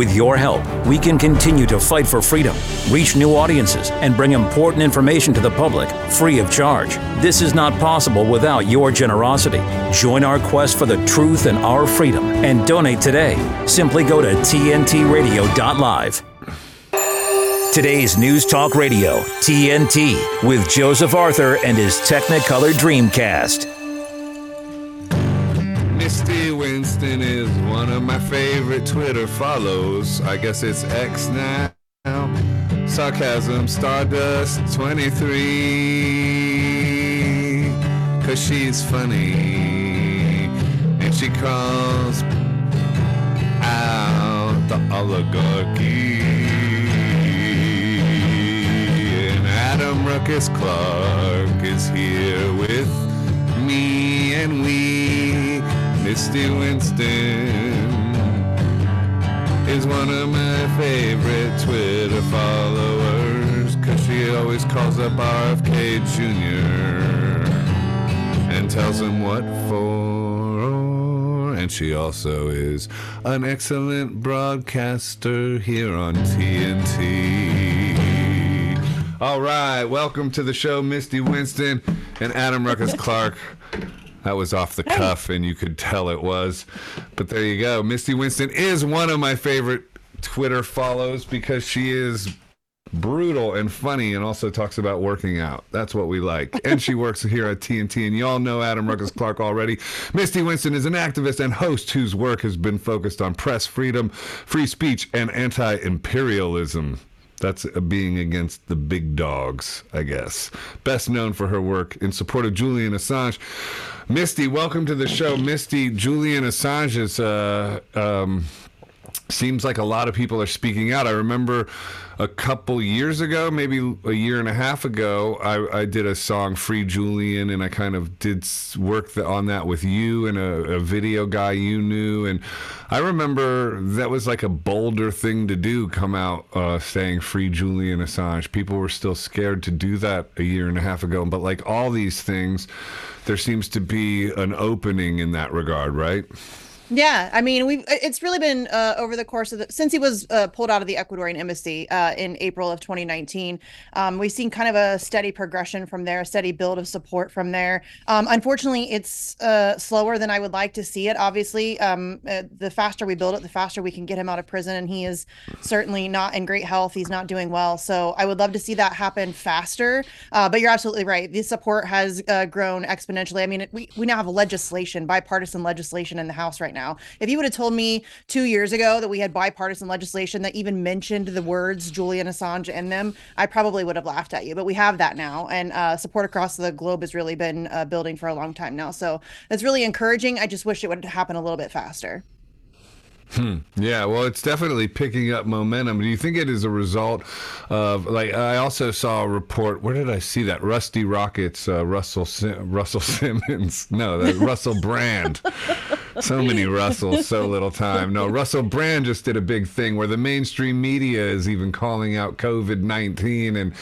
With your help, we can continue to fight for freedom, reach new audiences, and bring important information to the public free of charge. This is not possible without your generosity. Join our quest for the truth and our freedom and donate today. Simply go to tntradio.live. Today's News Talk Radio, TNT, with Joseph Arthur and his Technicolor Dreamcast. My favorite Twitter follows. I guess it's X now. Sarcasm Stardust 23. Cause she's funny. And she calls out the oligarchy. And Adam Ruckus Clark is here with me and we. Misty Winston is one of my favorite Twitter followers. Cause she always calls up RFK Jr. and tells him what for. And she also is an excellent broadcaster here on TNT. All right, welcome to the show, Misty Winston and Adam Ruckus Clark. That was off the cuff, and you could tell it was. But there you go. Misty Winston is one of my favorite Twitter follows because she is brutal and funny and also talks about working out. That's what we like. And she works here at TNT. And y'all know Adam Ruckus Clark already. Misty Winston is an activist and host whose work has been focused on press freedom, free speech, and anti imperialism. That's being against the big dogs, I guess. Best known for her work in support of Julian Assange. Misty, welcome to the show. Misty, Julian Assange is, uh, um, seems like a lot of people are speaking out. I remember a couple years ago, maybe a year and a half ago, I, I did a song, Free Julian, and I kind of did work the, on that with you and a, a video guy you knew. And I remember that was like a bolder thing to do, come out uh, saying Free Julian Assange. People were still scared to do that a year and a half ago. But like all these things, there seems to be an opening in that regard, right? Yeah, I mean, we've it's really been uh, over the course of the since he was uh, pulled out of the Ecuadorian embassy uh, in April of 2019. Um, we've seen kind of a steady progression from there, a steady build of support from there. Um, unfortunately, it's uh, slower than I would like to see it. Obviously, um, uh, the faster we build it, the faster we can get him out of prison, and he is certainly not in great health. He's not doing well, so I would love to see that happen faster. Uh, but you're absolutely right. The support has grown exponentially. I mean, it, we we now have legislation, bipartisan legislation in the House right now. If you would have told me two years ago that we had bipartisan legislation that even mentioned the words Julian Assange in them, I probably would have laughed at you. But we have that now, and uh, support across the globe has really been uh, building for a long time now. So it's really encouraging. I just wish it would happen a little bit faster. Yeah, well, it's definitely picking up momentum. Do you think it is a result of like I also saw a report? Where did I see that? Rusty Rockets, uh, Russell Sim- Russell Simmons. No, that Russell Brand. So many Russells, so little time. No, Russell Brand just did a big thing where the mainstream media is even calling out COVID nineteen and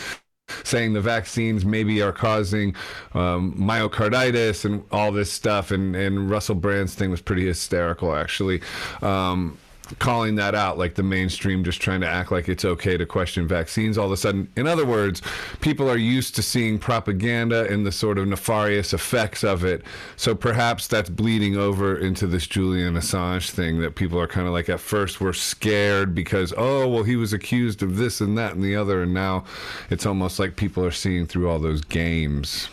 saying the vaccines maybe are causing um, myocarditis and all this stuff. And, and Russell Brand's thing was pretty hysterical, actually. Um, calling that out like the mainstream just trying to act like it's okay to question vaccines all of a sudden. In other words people are used to seeing propaganda and the sort of nefarious effects of it. So perhaps that's bleeding over into this julian assange thing that people are kind of like at first we're scared because oh well he was accused of this and that and the other and now it's almost like people are seeing through all those games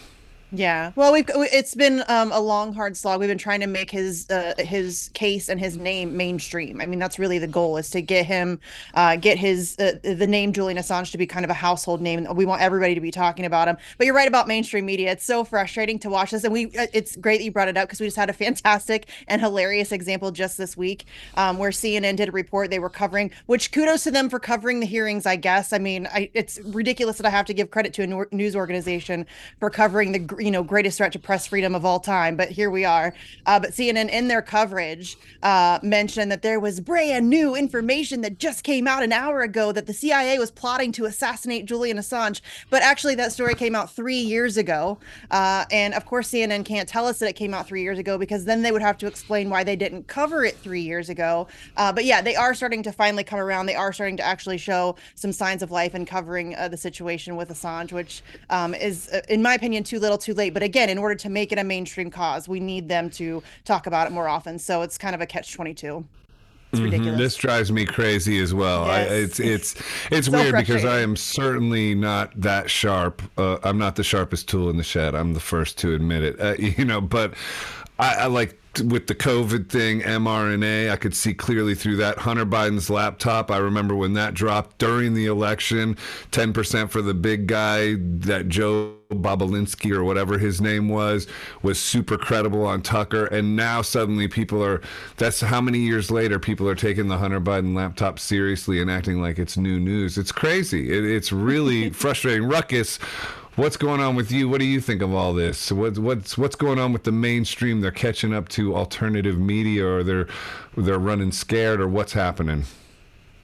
Yeah. Well, we've it's been um, a long, hard slog. We've been trying to make his uh, his case and his name mainstream. I mean, that's really the goal is to get him, uh, get his uh, the name Julian Assange to be kind of a household name. We want everybody to be talking about him. But you're right about mainstream media. It's so frustrating to watch this, and we uh, it's great that you brought it up because we just had a fantastic and hilarious example just this week um, where CNN did a report they were covering. Which kudos to them for covering the hearings. I guess. I mean, I, it's ridiculous that I have to give credit to a news organization for covering the you know greatest threat to press freedom of all time. But here we are. Uh, but CNN in their coverage uh, mentioned that there was brand new information that just came out an hour ago that the CIA was plotting to assassinate Julian Assange. But actually, that story came out three years ago. Uh, and of course, CNN can't tell us that it came out three years ago because then they would have to explain why they didn't cover it three years ago. Uh, but yeah, they are starting to finally come around. They are starting to actually show some signs of life and covering uh, the situation with Assange, which um, is, uh, in my opinion, too little, too late. But again, in order to make it a mainstream cause, we need them to talk about it more often. So it's kind of a catch twenty two. It's Mhm. ridiculous. This drives me crazy as well. I, Yes. it's it's it's So weird because I am certainly not that sharp. Uh, I'm not the sharpest tool in the shed. I'm the first to admit it. Uh, you know, but I, I like with the COVID thing, mRNA. I could see clearly through that. Hunter Biden's laptop. I remember when that dropped during the election. Ten percent for the big guy that Joe Bobulinski or whatever his name was was super credible on Tucker and now suddenly people are that's how many years later people are taking the Hunter Biden laptop seriously and acting like it's new news it's crazy it, it's really frustrating ruckus what's going on with you what do you think of all this what, what's what's going on with the mainstream they're catching up to alternative media or they're they're running scared or what's happening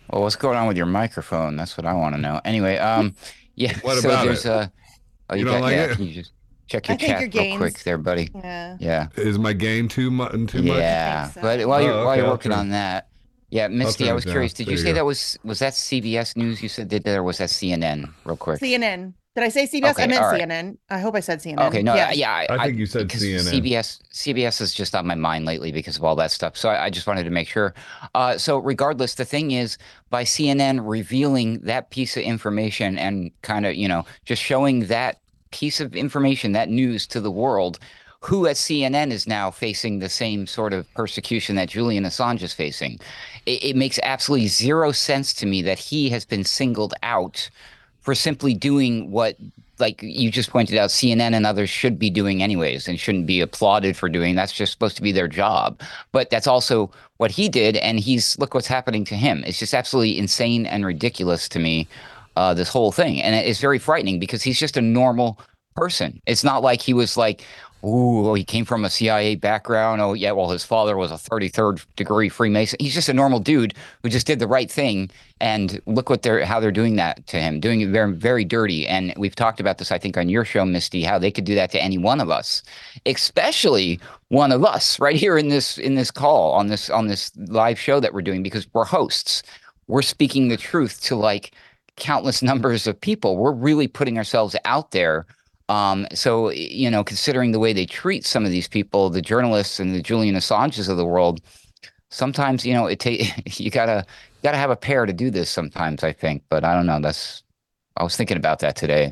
Well, what's going on with your microphone? That's what I want to know. Anyway, um, yeah. What so about there's it? uh, oh, You you, don't got, like yeah. it? Can you just check your think cat your real gains- quick, there, buddy? Yeah. Yeah. is my game too much too much Yeah, so. but while you're Oh, while you're working on that, yeah, Misty, I was down. curious. Did There you you say go. that was was that CBS News? You said did there was that CNN? Real quick. CNN. Did I say CBS? I meant all right. CNN. I hope I said CNN. Okay, no, Yeah. yeah, I think you said CNN. CBS CBS is just on my mind lately because of all that stuff. So I, I just wanted to make sure. Uh, so regardless, the thing is, by CNN revealing that piece of information and kind of you know just showing that piece of information, that news to the world, who at CNN is now facing the same sort of persecution that Julian Assange is facing. It, it makes absolutely zero sense to me that he has been singled out for simply doing what like you just pointed out CNN and others should be doing anyways and shouldn't be applauded for doing. That's just supposed to be their job. But that's also what he did and he's look what's happening to him. It's just absolutely insane and ridiculous to me uh, this whole thing and it's very frightening because he's just a normal person it's not like he was like Ooh, oh, he came from a CIA background. Oh, yeah. Well, his father was a 33rd degree Freemason. He's just a normal dude who just did the right thing. And look what they're how they're doing that to him, doing it very very dirty. And we've talked about this, I think, on your show, Misty, how they could do that to any one of us, especially one of us right here in this in this call on this on this live show that we're doing because we're hosts. We're speaking the truth to like countless numbers of people. We're really putting ourselves out there. Um, so you know, considering the way they treat some of these people, the journalists and the Julian Assanges of the world, sometimes you know it take you gotta gotta have a pair to do this. Sometimes I think, but I don't know. That's I was thinking about that today.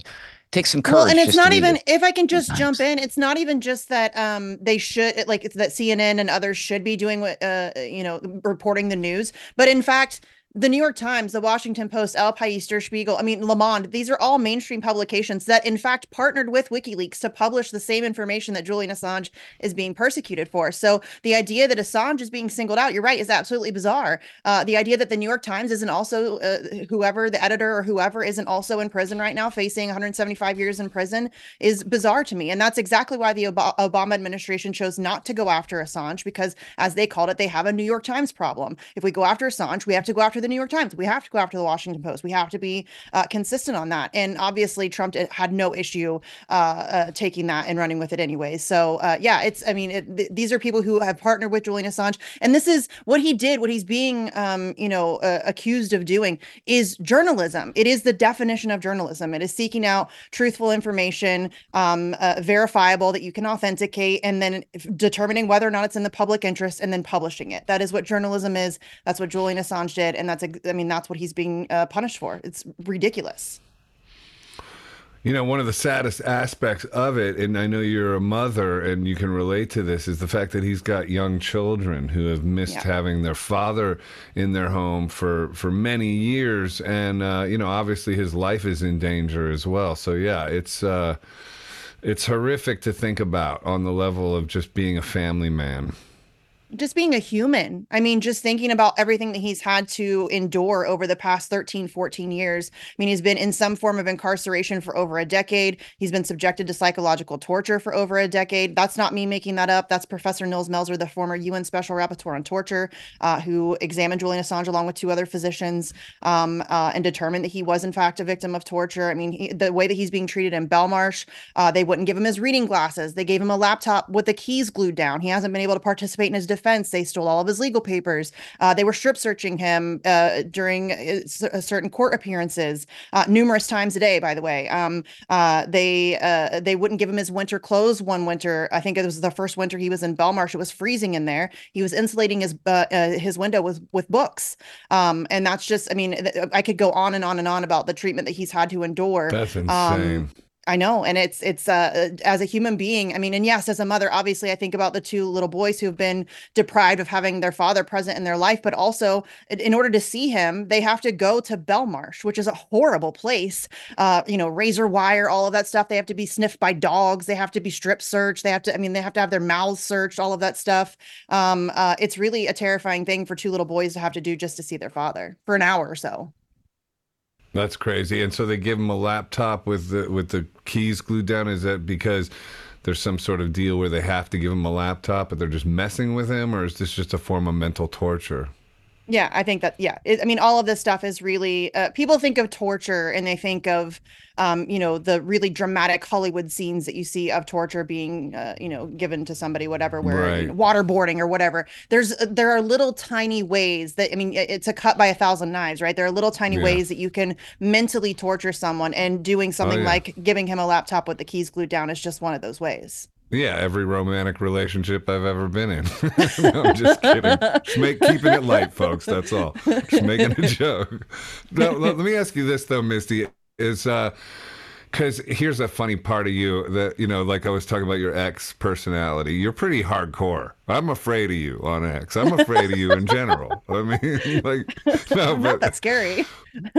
Take some courage. Well, and it's not even if I can just jump in, it's not even just that um they should like it's that CNN and others should be doing what uh you know reporting the news, but in fact the New York Times, the Washington Post, El País, Der Spiegel, I mean, Le Monde, these are all mainstream publications that, in fact, partnered with WikiLeaks to publish the same information that Julian Assange is being persecuted for. So the idea that Assange is being singled out, you're right, is absolutely bizarre. Uh, the idea that the New York Times isn't also, uh, whoever, the editor or whoever, isn't also in prison right now, facing 175 years in prison, is bizarre to me. And that's exactly why the Ob- Obama administration chose not to go after Assange because, as they called it, they have a New York Times problem. If we go after Assange, we have to go after the New York Times. We have to go after the Washington Post. We have to be uh, consistent on that. And obviously, Trump did- had no issue uh, uh, taking that and running with it anyway. So, uh, yeah, it's, I mean, it, th- these are people who have partnered with Julian Assange. And this is what he did, what he's being, um, you know, uh, accused of doing is journalism. It is the definition of journalism. It is seeking out truthful information, um, uh, verifiable that you can authenticate, and then determining whether or not it's in the public interest and then publishing it. That is what journalism is. That's what Julian Assange did. And that's, I mean, that's what he's being uh, punished for. It's ridiculous. You know, one of the saddest aspects of it, and I know you're a mother and you can relate to this, is the fact that he's got young children who have missed Yeah. having their father in their home for for many years, and uh, you know, obviously his life is in danger as well. So yeah, it's uh, it's horrific to think about on the level of just being a family man. Just being a human. I mean, just thinking about everything that he's had to endure over the past 13, 14 years. I mean, he's been in some form of incarceration for over a decade. He's been subjected to psychological torture for over a decade. That's not me making that up. That's Professor Nils Melzer, the former UN Special Rapporteur on Torture, uh, who examined Julian Assange along with two other physicians um, uh, and determined that he was, in fact, a victim of torture. I mean, he, the way that he's being treated in Belmarsh, uh, they wouldn't give him his reading glasses. They gave him a laptop with the keys glued down. He hasn't been able to participate in his defense. They stole all of his legal papers. Uh, they were strip searching him uh, during uh, uh, certain court appearances, uh, numerous times a day. By the way, um, uh, they they wouldn't give him his winter clothes. One winter, I think it was the first winter he was in Belmarsh. It was freezing in there. He was insulating his his window with with books, um, and that's just. I mean, I could go on and on and on about the treatment that he's had to endure. That's um, insane. Um, I know. And it's, it's, uh, as a human being, I mean, and yes, as a mother, obviously, I think about the two little boys who have been deprived of having their father present in their life, but also in order to see him, they have to go to Belmarsh, which is a horrible place. Uh, you know, razor wire, all of that stuff. They have to be sniffed by dogs. They have to be strip searched. They have to, I mean, they have to have their mouths searched, all of that stuff. Um, uh, it's really a terrifying thing for two little boys to have to do just to see their father for an hour or so. That's crazy. And so they give him a laptop with the with the keys glued down. Is that because there's some sort of deal where they have to give him a laptop, but they're just messing with him, or is this just a form of mental torture? Yeah, I think that, yeah. It, I mean, all of this stuff is really, uh, people think of torture and they think of, um, you know, the really dramatic Hollywood scenes that you see of torture being, uh, you know, given to somebody, whatever, where right. you know, waterboarding or whatever. There's, uh, there are little tiny ways that, I mean, it's a cut by a thousand knives, right? There are little tiny yeah. ways that you can mentally torture someone and doing oh, something oh, yeah. like giving him a laptop with the keys glued down is just one of those ways. Yeah, every romantic relationship I've ever been in. no, I'm just kidding. Just make keeping it light, folks. That's all. Just making a joke. Now, let me ask you this though, Misty. Is uh because here's a funny part of you that you know like i was talking about your ex personality you're pretty hardcore i'm afraid of you on X i'm afraid of you in general i mean like no but that's scary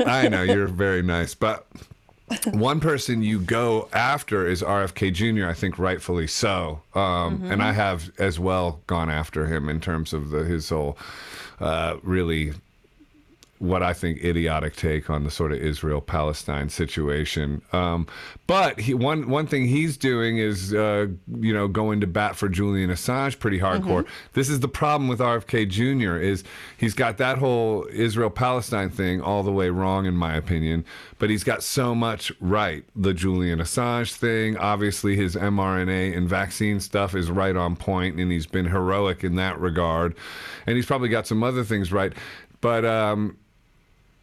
i know you're very nice but one person you go after is RFK Jr. I think rightfully so, um, mm-hmm. and I have as well gone after him in terms of the, his whole uh, really what I think idiotic take on the sort of Israel Palestine situation. Um, but he, one one thing he's doing is uh, you know going to bat for Julian Assange pretty hardcore. Mm-hmm. This is the problem with RFK Jr. is he's got that whole Israel Palestine thing all the way wrong in my opinion, but he's got so much right. The Julian Assange thing, obviously his mRNA and vaccine stuff is right on point, and he's been heroic in that regard, and he's probably got some other things right. But um,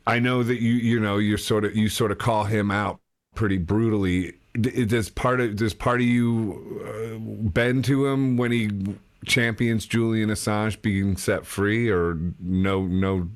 I know that you you know you sort of you sort of call him out pretty brutally. Does part of does part of you uh, bend to him when he champions Julian Assange being set free, or no no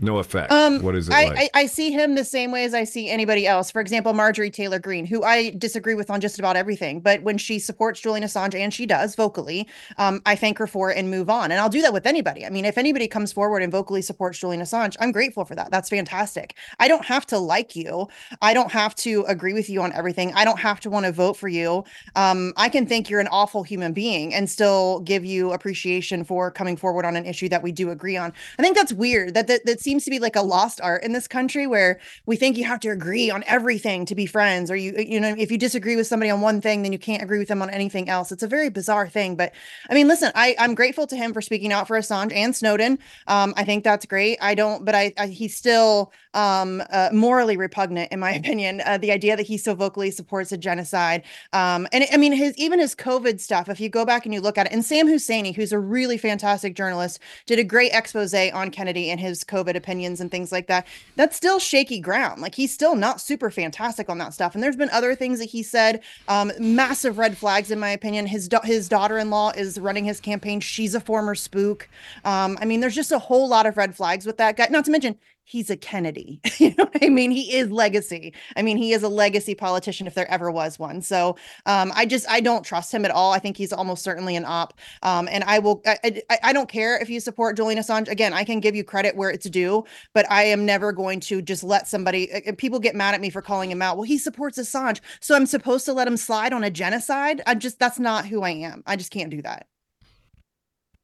no effect. Um, what is it I, like? I, I, see him the same way as I see anybody else. For example, Marjorie Taylor Greene, who I disagree with on just about everything, but when she supports Julian Assange, and she does vocally, um, I thank her for it and move on. And I'll do that with anybody. I mean, if anybody comes forward and vocally supports Julian Assange, I'm grateful for that. That's fantastic. I don't have to like you. I don't have to agree with you on everything. I don't have to want to vote for you. Um, I can think you're an awful human being and still give you appreciation for coming forward on an issue that we do agree on. I think that's weird. That that, that seems to be like a lost art in this country where we think you have to agree on everything to be friends or you you know if you disagree with somebody on one thing then you can't agree with them on anything else. It's a very bizarre thing but i mean listen i i'm grateful to him for speaking out for assange and snowden. Um i think that's great. I don't but i, I he's still um uh, morally repugnant in my opinion uh, the idea that he so vocally supports a genocide. Um and i mean his even his covid stuff if you go back and you look at it and sam husseini who's a really fantastic journalist did a great expose on kennedy and his covid opinions and things like that, that's still shaky ground. Like he's still not super fantastic on that stuff. And there's been other things that he said, um, massive red flags in my opinion. His his daughter-in-law is running his campaign. She's a former spook. Um, I mean, there's just a whole lot of red flags with that guy. Not to mention he's a Kennedy. you know I mean? He is legacy. I mean, he is a legacy politician if there ever was one. So um, I just I don't trust him at all. I think he's almost certainly an op. Um, and I will I, I, I don't care if you support Julian Assange. Again, I can give you credit where it's due, but I am never going to just let somebody. People get mad at me for calling him out. Well, he supports Assange, so I'm supposed to let him slide on a genocide. I'm just that's not who I am. I just can't do that.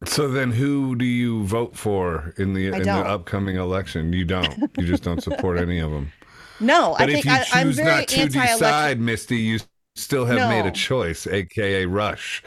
So then, who do you vote for in the I in don't. the upcoming election? You don't. You just don't support any of them. No, But I think I, I'm choose very anti-election. decide, Misty, you still have made a choice, aka Rush.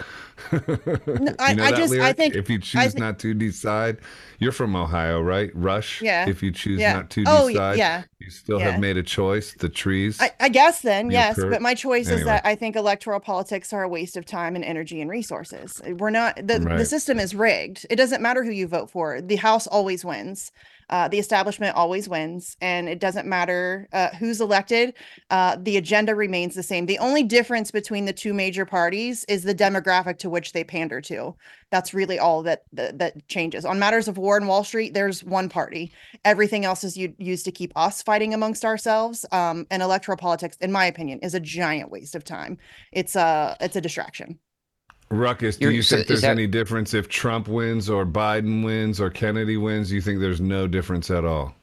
No, I, you know I just I think if you choose thi- not to decide, you're from Ohio, right? Rush. Yeah. If you choose Yeah. not to Oh, decide, yeah. you still Yeah. have made a choice. The trees. I, I guess then, yes. But my choice is that I think electoral politics are a waste of time and energy and resources. We're not the, the system is rigged. It doesn't matter who you vote for. The House always wins. Uh, the establishment always wins, and it doesn't matter uh, who's elected. Uh, the agenda remains the same. The only difference between the two major parties is the demographic to which they pander to. That's really all that that, that changes. On matters of war and Wall Street, there's one party. Everything else is u- used to keep us fighting amongst ourselves. Um, and electoral politics, in my opinion, is a giant waste of time. It's a it's a distraction. Ruckus, do You're- you think is there's that- any difference if Trump wins or Biden wins or Kennedy wins? You think there's no difference at all?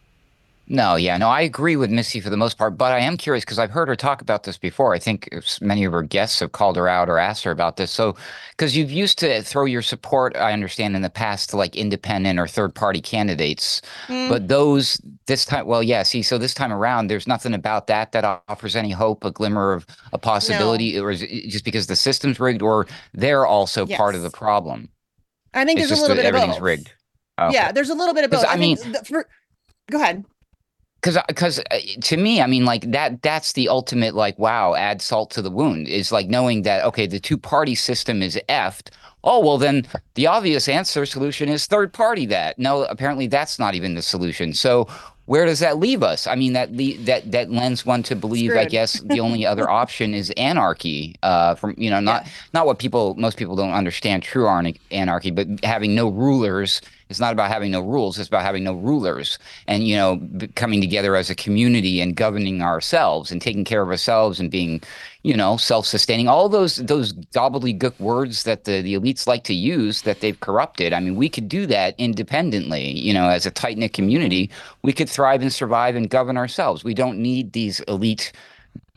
No, yeah, no, I agree with Missy for the most part, but I am curious because I've heard her talk about this before. I think many of her guests have called her out or asked her about this. So, because you've used to throw your support, I understand, in the past to like independent or third party candidates, Mm, but those this time, well, yeah, see, so this time around, there's nothing about that that offers any hope, a glimmer of a possibility, or is it just because the system's rigged, or they're also part of the problem? I think It's there's a little bit of everything's both. rigged. Okay. Yeah, there's a little bit of both. I I, mean- the, for, go ahead. because because uh, to me i mean like that that's the ultimate like wow add salt to the wound is like knowing that okay the two party system is effed oh well then the obvious answer solution is third party that no apparently that's not even the solution so where does that leave us? I mean that le- that that lends one to believe i guess the only other option is anarchy uh from you know not not what people most people don't understand true anarchy but having no rulers it's not about having no rules it's about having no rulers and you know b- coming together as a community and governing ourselves and taking care of ourselves and being you know self-sustaining all those those gobbledygook words that the, the elites like to use that they've corrupted. I mean we could do that independently you know as a tight-knit community. We could thrive and survive and govern ourselves. We don't need these elite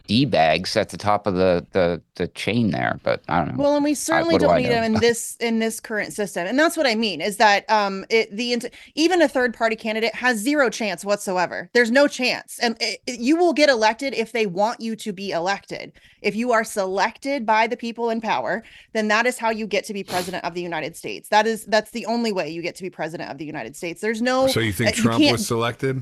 d-bags at the top of the the, the chain there but i don't know Well, and we certainly what do don't I need know? them in this in this current system, and that's what I mean. Is that um, it, the even a third party candidate has zero chance whatsoever. There's no chance, and it, it- you will get elected if they want you to be elected. If you are selected by the people in power, then that is how you get to be president of the United States. That is that's the only way you get to be president of the United States. There's no. So you think uh, Trump can't- was selected?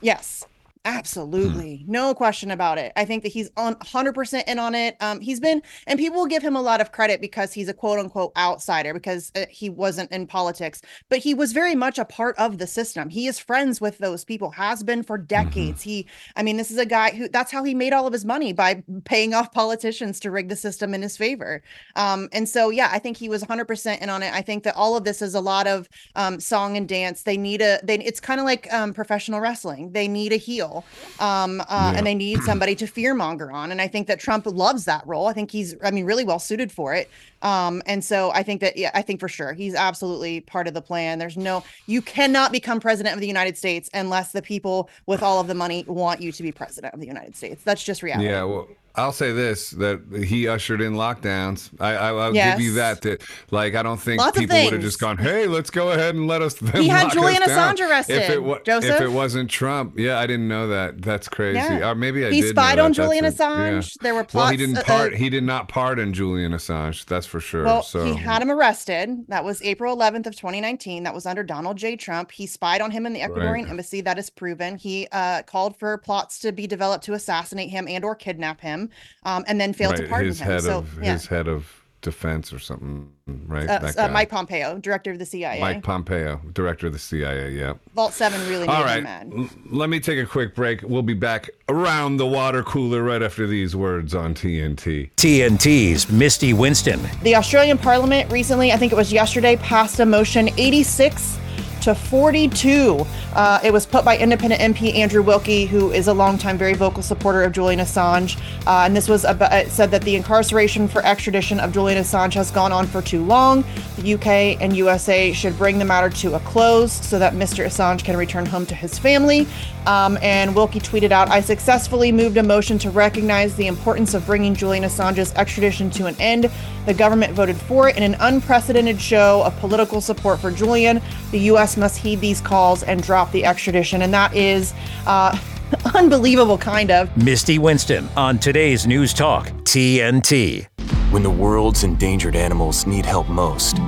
Yes, absolutely. No question about it. I think that he's on 100% in on it. Um, he's been, and people will give him a lot of credit because he's a quote unquote outsider because uh, he wasn't in politics, but he was very much a part of the system. He is friends with those people, has been for decades. He, I mean, this is a guy who that's how he made all of his money by paying off politicians to rig the system in his favor. Um, and so, yeah, I think he was 100% in on it. I think that all of this is a lot of um, song and dance. They need a, they, it's kind of like um, professional wrestling. They need a heel um, uh, Yeah. and they need somebody to fearmonger on. And I think that Trump loves that role. I think he's, I mean, really well suited for it. Um, and so I think that, yeah, I think for sure he's absolutely part of the plan. There's no, you cannot become president of the United States unless the people with all of the money want you to be president of the United States. That's just reality. Yeah, well, I'll say this: that he ushered in lockdowns. I, I I'll give you that. That like I don't think Lots people would have just gone, "Hey, let's go ahead and let us." He had Julian. Assange arrested, If it, wa- if it wasn't Trump, yeah, I didn't know that. That's crazy. Yeah. Or maybe I he spied on that. That's Julian a- Assange. yeah. There were plots. Well, he didn't uh, part. he did not pardon Julian Assange. That's for sure. Well, so he had him arrested. That was April 11th of 2019. That was under Donald J. Trump. He spied on him in the Ecuadorian Right. embassy. That is proven. He uh, called for plots to be developed to assassinate him and or kidnap him, um, and then failed to pardon his him. head So of yeah, his head of defense or something, right? uh, That uh, guy. Mike Pompeo, director of the CIA. Mike Pompeo, director of the CIA. Yeah. Vault Seven really made All mad. L- let me take a quick break. We'll be back around the water cooler right after these words on TNT. TNT's Misty Winston. The Australian Parliament recently, I think it was yesterday, passed a motion 86 to 42. Uh, it was put by independent MP Andrew Wilkie, who is a longtime very vocal supporter of Julian Assange. Uh, and this was about, it said that the incarceration for extradition of Julian Assange has gone on for too long. The UK and USA should bring the matter to a close so that Mr. Assange can return home to his family. Um, and Wilkie tweeted out, I successfully moved a motion to recognize the importance of bringing Julian Assange's extradition to an end. The government voted for it in an unprecedented show of political support for Julian. The U.S. must heed these calls and drop the extradition. And that is uh, unbelievable, kind of. Misty Winston on today's News Talk, TNT. When the world's endangered animals need help most,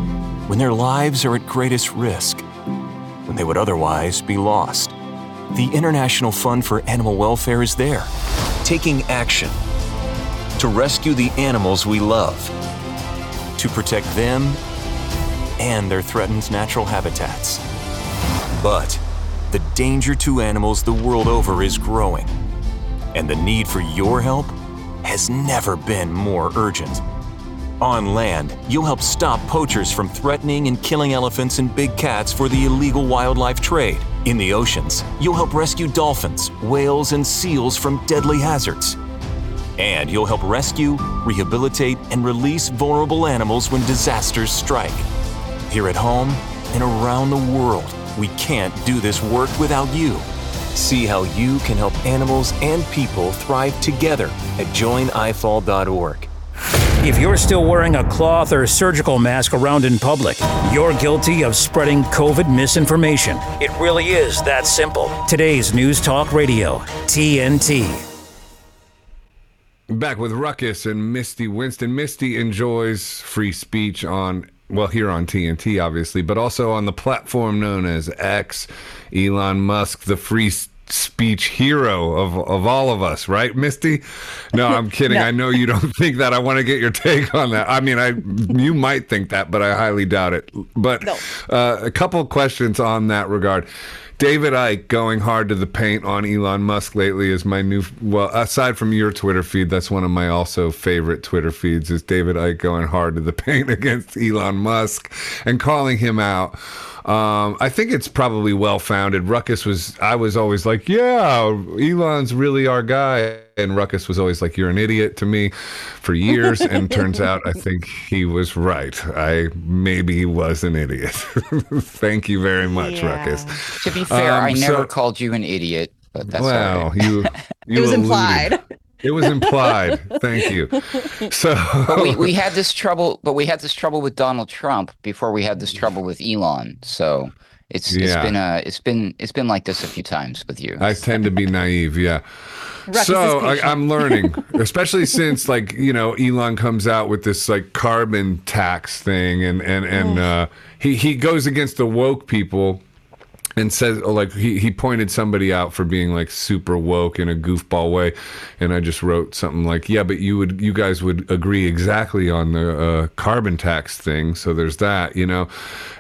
when their lives are at greatest risk, when they would otherwise be lost. The International Fund for Animal Welfare is there, taking action to rescue the animals we love, to protect them and their threatened natural habitats. But the danger to animals the world over is growing, and the need for your help has never been more urgent. On land, you'll help stop poachers from threatening and killing elephants and big cats for the illegal wildlife trade. In the oceans, you'll help rescue dolphins, whales, and seals from deadly hazards. And you'll help rescue, rehabilitate, and release vulnerable animals when disasters strike. Here at home and around the world, we can't do this work without you. See how you can help animals and people thrive together at joinifall.org. If you're still wearing a cloth or surgical mask around in public, you're guilty of spreading COVID misinformation. It really is that simple. Today's News Talk Radio, TNT. Back with Ruckus and Misty Winston. Misty enjoys free speech on, well, here on TNT, obviously, but also on the platform known as X. Elon Musk, the free speech hero of of all of us, right, Misty? No, I'm kidding. No. I know you don't think that. I want to get your take on that. I mean, I you might think that, but I highly doubt it. But No. uh, a couple questions on that regard. David Icke going hard to the paint on Elon Musk lately is my new. Well, aside from your Twitter feed, that's one of my also favorite Twitter feeds. Is David Icke going hard to the paint against Elon Musk and calling him out? Um, I think it's probably well founded. Ruckus was. I was always like, yeah, Elon's really our guy, and Ruckus was always like, you're an idiot to me, for years. and turns out, I think he was right. I maybe he was an idiot. Thank you very much, Yeah. Ruckus. To be fair, Um, I never so- called you an idiot, but that's all Wow, right. you, you It was alluded. implied. It was implied. Thank you. So we, we had this trouble, but we had this trouble with Donald Trump before we had this trouble with Elon. So it's it's Yeah. been uh it's been it's been like this a few times with you. I tend to be naive, yeah. Ruckus so I, I'm learning, especially since like you know Elon comes out with this like carbon tax thing, and and and uh, he he goes against the woke people. And says oh, like he, he pointed somebody out for being like super woke in a goofball way, and I just wrote something like, yeah, but you would you guys would agree exactly on the uh, carbon tax thing, so there's that, you know,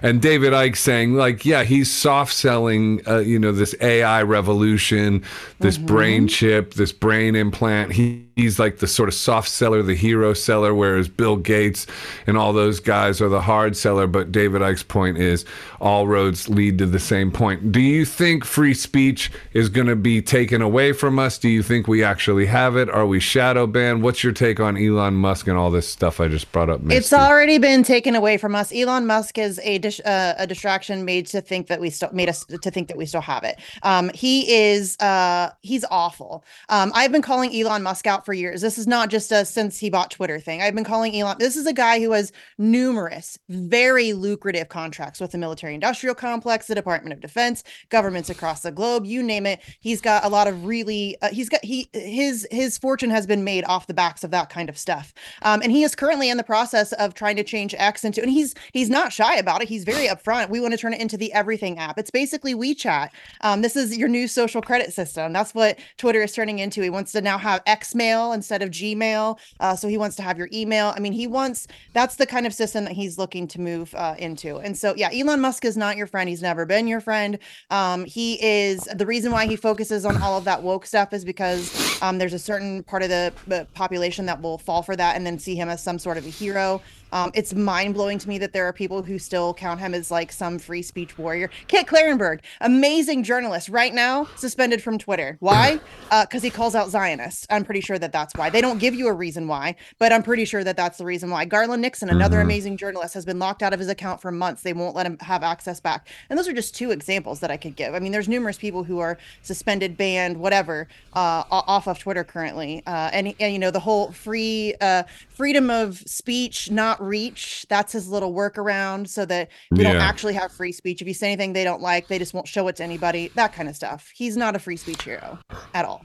and David Icke saying like, yeah, he's soft selling, uh, you know, this AI revolution, this brain chip, this brain implant. He, he's like the sort of soft seller, the hero seller, whereas Bill Gates and all those guys are the hard seller. But David Icke's point is all roads lead to the same point. Do you think free speech is going to be taken away from us? Do you think we actually have it? Are we shadow banned? What's your take on Elon Musk and all this stuff I just brought up? It's already been taken away from us. Elon Musk is a dis- uh, a distraction made to think that we still made us to think that we still have it. Um, he is uh, he's awful. Um, I've been calling Elon Musk out for years. This is not just a since he bought Twitter thing. I've been calling Elon. This is a guy who has numerous very lucrative contracts with the military industrial complex, the Department of Defense, governments across the globe. You name it. He's got a lot of really. Uh, he's got he his his fortune has been made off the backs of that kind of stuff. Um, and he is currently in the process of trying to change X into, and he's he's not shy about it. He's very upfront. We want to turn it into the everything app. It's basically WeChat. Um, this is your new social credit system. That's what Twitter is turning into. He wants to now have X Mail instead of Gmail. Uh, so he wants to have your email. I mean, he wants that's the kind of system that he's looking to move uh, into. And so, yeah, Elon Musk is not your friend. He's never been your friend. Um, he is the reason why he focuses on all of that woke stuff is because um, there's a certain part of the, the population that will fall for that and then see him as some sort of a hero. Um, it's mind blowing to me that there are people who still count him as like some free speech warrior. Kit Klarenberg, amazing journalist, right now suspended from Twitter. Why? Because uh, he calls out Zionists. I'm pretty sure that that's why. They don't give you a reason why, but I'm pretty sure that that's the reason why. Garland Nixon, another mm-hmm. amazing journalist, has been locked out of his account for months. They won't let him have access back. And those are just two examples that I could give. I mean, there's numerous people who are suspended, banned, whatever, uh, off of Twitter currently. Uh, and, and you know the whole free uh, freedom of speech, not reach. That's his little workaround so that we yeah. don't actually have free speech. If you say anything they don't like, they just won't show it to anybody. That kind of stuff. He's not a free speech hero at all.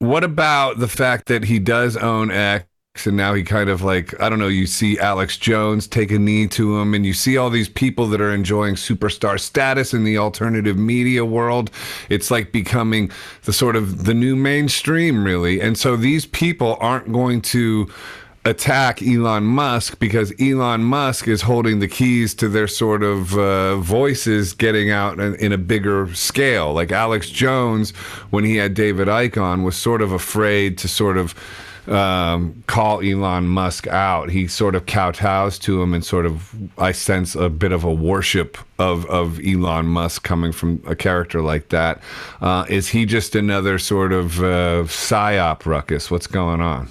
What about the fact that he does own X? and now he kind of like I don't know. You see Alex Jones take a knee to him, and you see all these people that are enjoying superstar status in the alternative media world. It's like becoming the sort of the new mainstream, really. And so these people aren't going to attack Elon Musk because Elon Musk is holding the keys to their sort of uh, voices getting out in, in, a bigger scale. Like Alex Jones, when he had David Icke on, was sort of afraid to sort of um, call Elon Musk out. He sort of kowtows to him and sort of, I sense a bit of a worship of, of Elon Musk coming from a character like that. Uh, is he just another sort of uh, psyop ruckus? What's going on?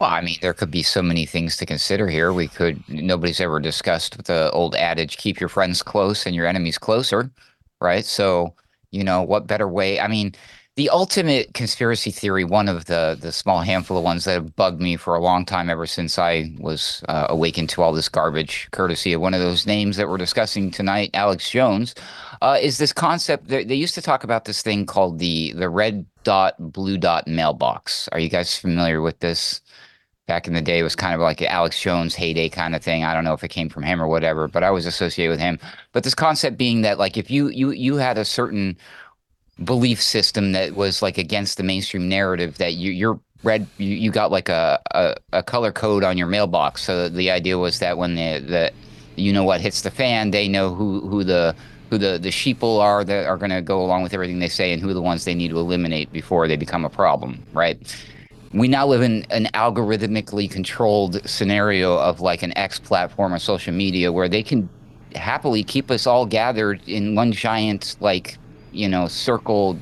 Well, I mean, there could be so many things to consider here. We could, nobody's ever discussed the old adage keep your friends close and your enemies closer, right? So, you know, what better way? I mean, the ultimate conspiracy theory, one of the the small handful of ones that have bugged me for a long time, ever since I was uh, awakened to all this garbage, courtesy of one of those names that we're discussing tonight, Alex Jones, uh, is this concept. They, they used to talk about this thing called the the red dot blue dot mailbox. Are you guys familiar with this? Back in the day, was kind of like Alex Jones heyday kind of thing. I don't know if it came from him or whatever, but I was associated with him. But this concept being that, like, if you you you had a certain belief system that was like against the mainstream narrative that you, you're red you, you got like a, a, a color code on your mailbox so the idea was that when the, the you know what hits the fan they know who who the who the the sheeple are that are going to go along with everything they say and who the ones they need to eliminate before they become a problem right we now live in an algorithmically controlled scenario of like an X platform or social media where they can happily keep us all gathered in one giant like you know, circle,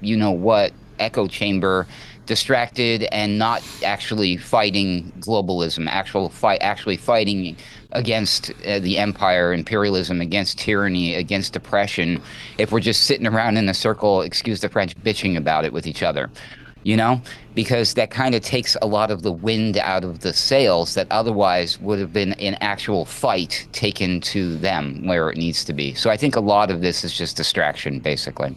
you know what, echo chamber, distracted and not actually fighting globalism, actual fight, actually fighting against uh, the empire, imperialism, against tyranny, against oppression. If we're just sitting around in a circle, excuse the French, bitching about it with each other you know, because that kind of takes a lot of the wind out of the sails that otherwise would have been an actual fight taken to them where it needs to be. So I think a lot of this is just distraction, basically.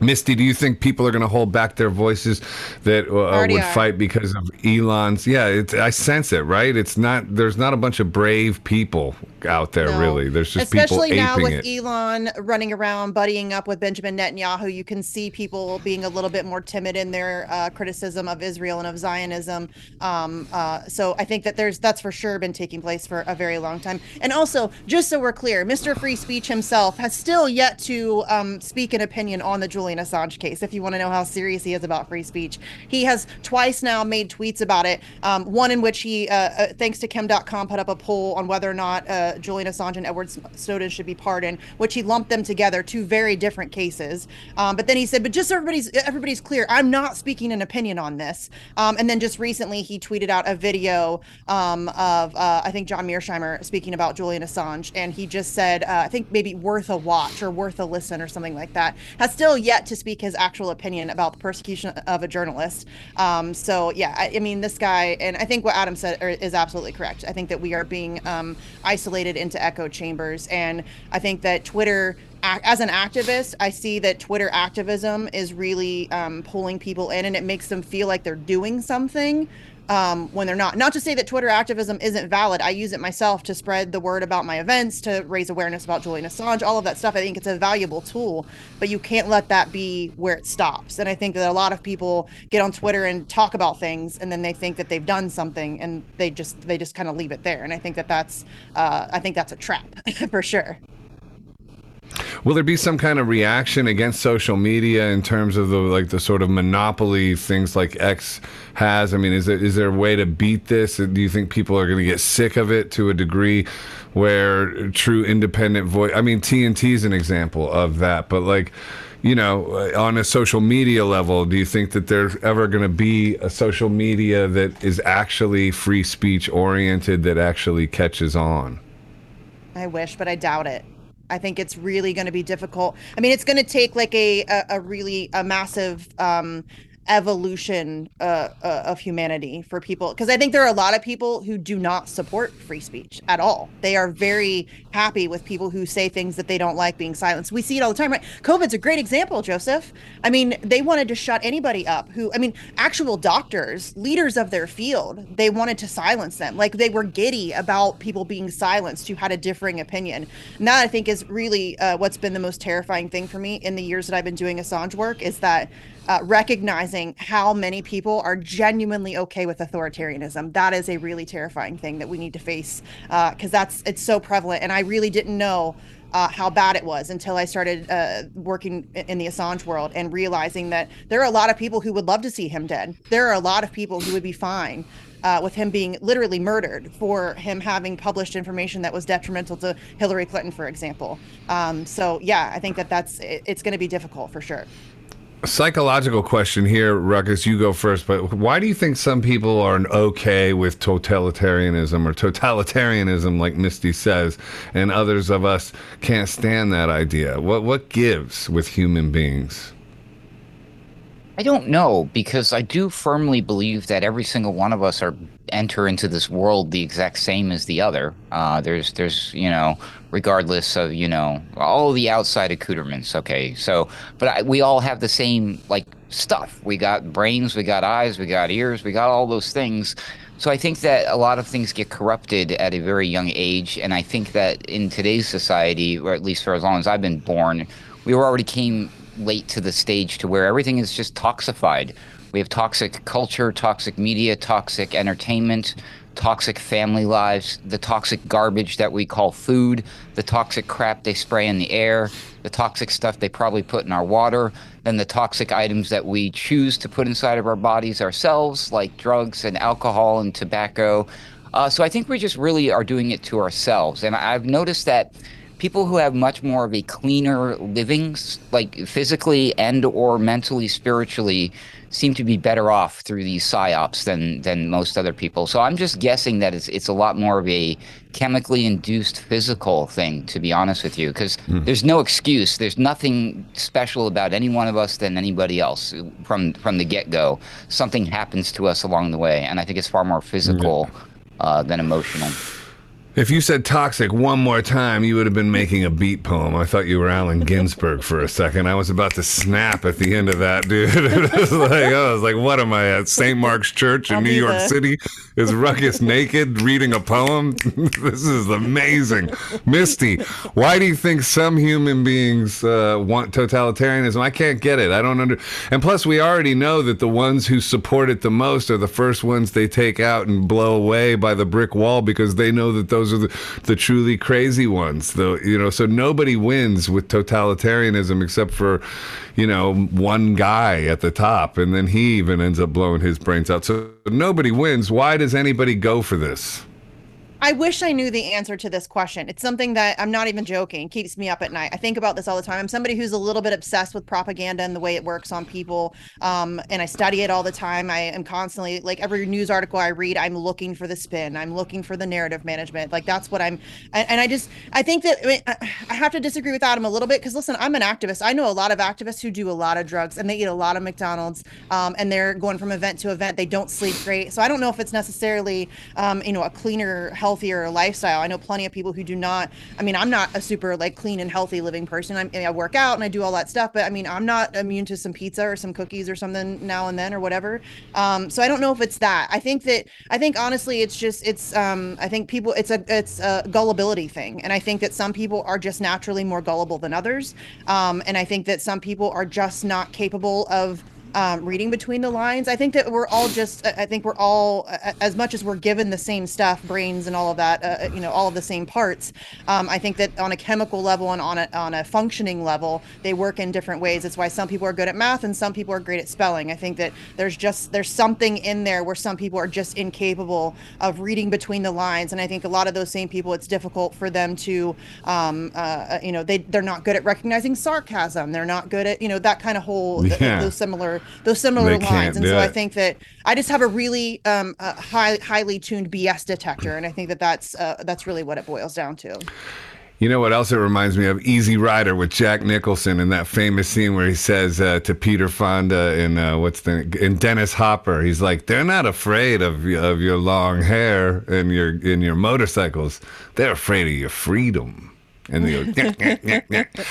Misty, do you think people are going to hold back their voices that uh, would are. fight because of Elon's? Yeah, I sense it. Right? It's not. There's not a bunch of brave people out there. No. Really, there's just especially now with it. Elon running around, buddying up with Benjamin Netanyahu. You can see people being a little bit more timid in their uh, criticism of Israel and of Zionism. Um, uh, so I think that there's that's for sure been taking place for a very long time. And also, just so we're clear, Mr. Free Speech himself has still yet to um, speak an opinion on the Julian Assange case. If you want to know how serious he is about free speech, he has twice now made tweets about it. Um, one in which he, uh, uh, thanks to Kim Dotcom, put up a poll on whether or not uh, Julian Assange and Edward Snowden should be pardoned, which he lumped them together, two very different cases. Um, but then he said, "But just so everybody's everybody's clear, I'm not speaking an opinion on this." Um, and then just recently, he tweeted out a video um, of uh, I think John Mearsheimer speaking about Julian Assange, and he just said, uh, "I think maybe worth a watch or worth a listen or something like that." Has still yet to speak his actual opinion about the persecution of a journalist. Um, so yeah, I, I, mean, this guy, and I think what Adam said er, is absolutely correct. I think that we are being um, isolated into echo chambers, and I think that Twitter as an activist, I see that Twitter activism is really um, pulling people in, and it makes them feel like they're doing something um, when they're not. Not to say that Twitter activism isn't valid. I use it myself to spread the word about my events, to raise awareness about Julian Assange, all of that stuff. I think it's a valuable tool, but you can't let that be where it stops. And I think that a lot of people get on Twitter and talk about things, and then they think that they've done something, and they just they just kind of leave it there. And I think that that's uh, I think that's a trap for sure. Will there be some kind of reaction against social media in terms of the like the sort of monopoly things like X has? I mean, is there is there a way to beat this? Do you think people are going to get sick of it to a degree where true independent voice? I mean, TNT is an example of that, but like you know, on a social media level, do you think that there's ever going to be a social media that is actually free speech oriented that actually catches on? I wish, but I doubt it. I think it's really going to be difficult. I mean, it's going to take like a, a, a really a massive um, evolution uh, uh, of humanity for people because i think there are a lot of people who do not support free speech at all. They are very happy with people who say things that they don't like being silenced. We see it all the time right? Covid's a great example joseph. I mean they wanted to shut anybody up who i mean actual doctors leaders of their field they wanted to silence them. Like they were giddy about people being silenced who had a differing opinion. And that i think is really uh, what's been the most terrifying thing for me in the years that i've been doing assange work is that uh, recognizing how many people are genuinely okay with authoritarianism. That is a really terrifying thing that we need to face because uh, that's it's so prevalent. And I really didn't know uh, how bad it was until I started uh, working in the Assange world and realizing that there are a lot of people who would love to see him dead. There are a lot of people who would be fine uh, with him being literally murdered for him having published information that was detrimental to Hillary Clinton, for example. Um, so yeah, I think that that's it, it's going to be difficult for sure psychological question here, Ruckus. You go first, but why do you think some people are okay with totalitarianism or totalitarianism, like Misty says, and others of us can't stand that idea? What what gives with human beings? I don't know because I do firmly believe that every single one of us are enter into this world the exact same as the other. Uh, there's there's you know regardless of you know all the outside accoutrements. Okay, so but I, we all have the same like stuff. We got brains, we got eyes, we got ears, we got all those things. So I think that a lot of things get corrupted at a very young age, and I think that in today's society, or at least for as long as I've been born, we already came late to the stage to where everything is just toxified. We have toxic culture, toxic media, toxic entertainment, toxic family lives, the toxic garbage that we call food, the toxic crap they spray in the air, the toxic stuff they probably put in our water, then the toxic items that we choose to put inside of our bodies ourselves, like drugs and alcohol and tobacco. Uh, so I think we just really are doing it to ourselves. And I've noticed that people who have much more of a cleaner living, like physically and or mentally, spiritually, seem to be better off through these psyops than than most other people. So I'm just guessing that it's it's a lot more of a chemically induced physical thing, to be honest with you, because mm. there's no excuse. There's nothing special about any one of us than anybody else from from the get go. Something happens to us along the way, and I think it's far more physical yeah. uh, than emotional. If you said toxic one more time, you would have been making a beat poem. I thought you were Allen Ginsberg for a second. I was about to snap at the end of that, dude. it was like, I was like, what am I at St. Mark's Church in I'll New York. City? Is Ruckus naked reading a poem? this is amazing. Misty, why do you think some human beings uh, want totalitarianism? I can't get it. I don't under. And plus, we already know that the ones who support it the most are the first ones they take out and blow away by the brick wall because they know that those those are the, the truly crazy ones. Though you know, so nobody wins with totalitarianism except for, you know, one guy at the top, and then he even ends up blowing his brains out. So nobody wins. Why does anybody go for this? I wish I knew the answer to this question. It's something that I'm not even joking, keeps me up at night. I think about this all the time. I'm somebody who's a little bit obsessed with propaganda and the way it works on people. Um, and I study it all the time. I am constantly like every news article I read, I'm looking for the spin. I'm looking for the narrative management. Like that's what I'm. And, and I just I think that I, mean, I have to disagree with Adam a little bit because listen, I'm an activist. I know a lot of activists who do a lot of drugs and they eat a lot of McDonald's. Um, and they're going from event to event. They don't sleep great. So I don't know if it's necessarily um, you know a cleaner, health healthier lifestyle. I know plenty of people who do not. I mean, I'm not a super like clean and healthy living person. I'm, I work out and I do all that stuff, but I mean, I'm not immune to some pizza or some cookies or something now and then or whatever. Um, so I don't know if it's that. I think that I think honestly, it's just it's. Um, I think people it's a it's a gullibility thing, and I think that some people are just naturally more gullible than others. Um, and I think that some people are just not capable of um, reading between the lines. I think that we're all just, I think we're all, as much as we're given the same stuff, brains and all of that, uh, you know, all of the same parts. Um, I think that on a chemical level and on a, on a functioning level, they work in different ways. That's why some people are good at math and some people are great at spelling. I think that there's just, there's something in there where some people are just incapable of reading between the lines. And I think a lot of those same people, it's difficult for them to, um, uh, you know, they, they're not good at recognizing sarcasm. They're not good at, you know, that kind of whole, yeah. those similar those similar they lines. And so it. I think that I just have a really um, a high, highly tuned BS detector, and I think that that's uh, that's really what it boils down to. You know what else it reminds me of? Easy Rider with Jack Nicholson in that famous scene where he says uh, to Peter Fonda and uh, what's the in Dennis Hopper, he's like, "They're not afraid of of your long hair and your in your motorcycles. They're afraid of your freedom." And they go,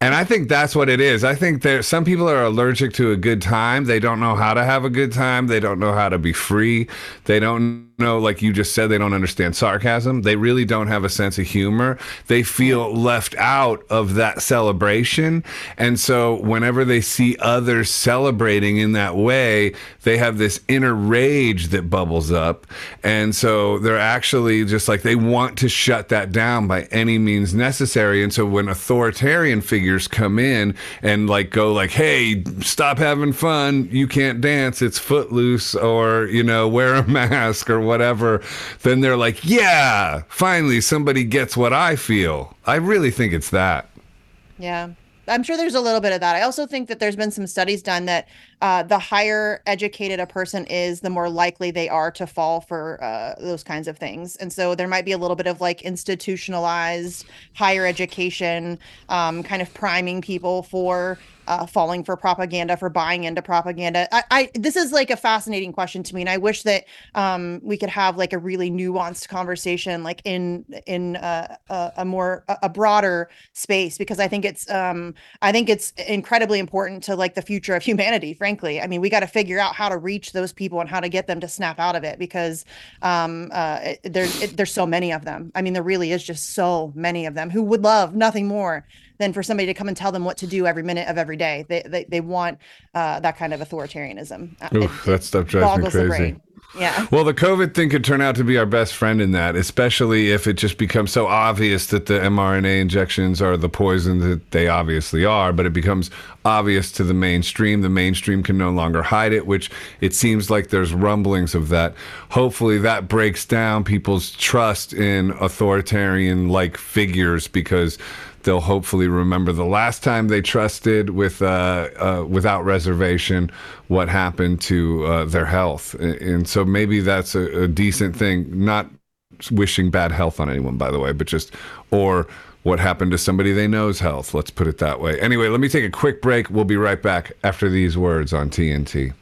And I think that's what it is. I think there some people are allergic to a good time. They don't know how to have a good time. They don't know how to be free. They don't know, like you just said, they don't understand sarcasm. They really don't have a sense of humor. They feel left out of that celebration. And so whenever they see others celebrating in that way, they have this inner rage that bubbles up. And so they're actually just like they want to shut that down by any means necessary. And so when authoritarian figures come in and like go like, "Hey, stop having fun. You can't dance. It's footloose or, you know, wear a mask or whatever, then they're like, yeah, finally somebody gets what I feel. I really think it's that. Yeah. I'm sure there's a little bit of that. I also think that there's been some studies done that uh, the higher educated a person is, the more likely they are to fall for uh, those kinds of things. And so there might be a little bit of like institutionalized higher education, um, kind of priming people for uh, falling for propaganda, for buying into propaganda. I, I, this is like a fascinating question to me, and I wish that um, we could have like a really nuanced conversation, like in in uh, a, a, more a broader space, because I think it's um, I think it's incredibly important to like the future of humanity. Frankly, I mean, we got to figure out how to reach those people and how to get them to snap out of it because um, uh, there's it, there's so many of them. I mean, there really is just so many of them who would love nothing more than for somebody to come and tell them what to do every minute of every day. They they, they want uh, that kind of authoritarianism. Uh, Oof, it, that stuff drives me crazy. Yeah. Well, the COVID thing could turn out to be our best friend in that, especially if it just becomes so obvious that the mRNA injections are the poison that they obviously are, but it becomes obvious to the mainstream. The mainstream can no longer hide it, which it seems like there's rumblings of that. Hopefully, that breaks down people's trust in authoritarian like figures because they'll hopefully remember the last time they trusted with uh, uh, without reservation what happened to uh, their health, and so maybe that's a, a decent thing. Not wishing bad health on anyone, by the way, but just or what happened to somebody they know's health. Let's put it that way. Anyway, let me take a quick break. We'll be right back after these words on TNT.